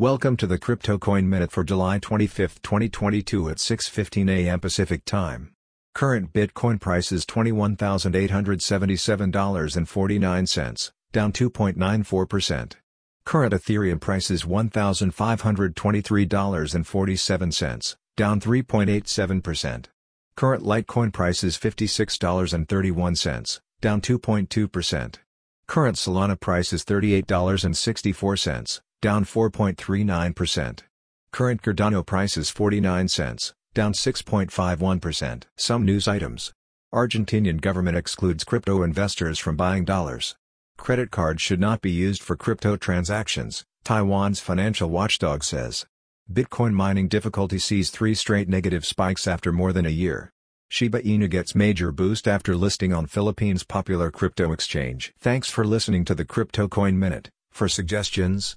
Welcome to the Crypto Coin Minute for July 25, 2022 at 6:15 a.m. Pacific Time. Current Bitcoin price is $21,877.49, down 2.94%. Current Ethereum price is $1,523.47, down 3.87%. Current Litecoin price is $56.31, down 2.2%. Current Solana price is $38.64, down 4.39%. Current Cardano price is 49 cents, down 6.51%. Some news items. Argentinian government excludes crypto investors from buying dollars. Credit cards should not be used for crypto transactions, Taiwan's financial watchdog says. Bitcoin mining difficulty sees three straight negative spikes after more than a year. Shiba Inu gets major boost after listing on Philippines' popular crypto exchange. Thanks for listening to the Crypto Coin Minute. For suggestions,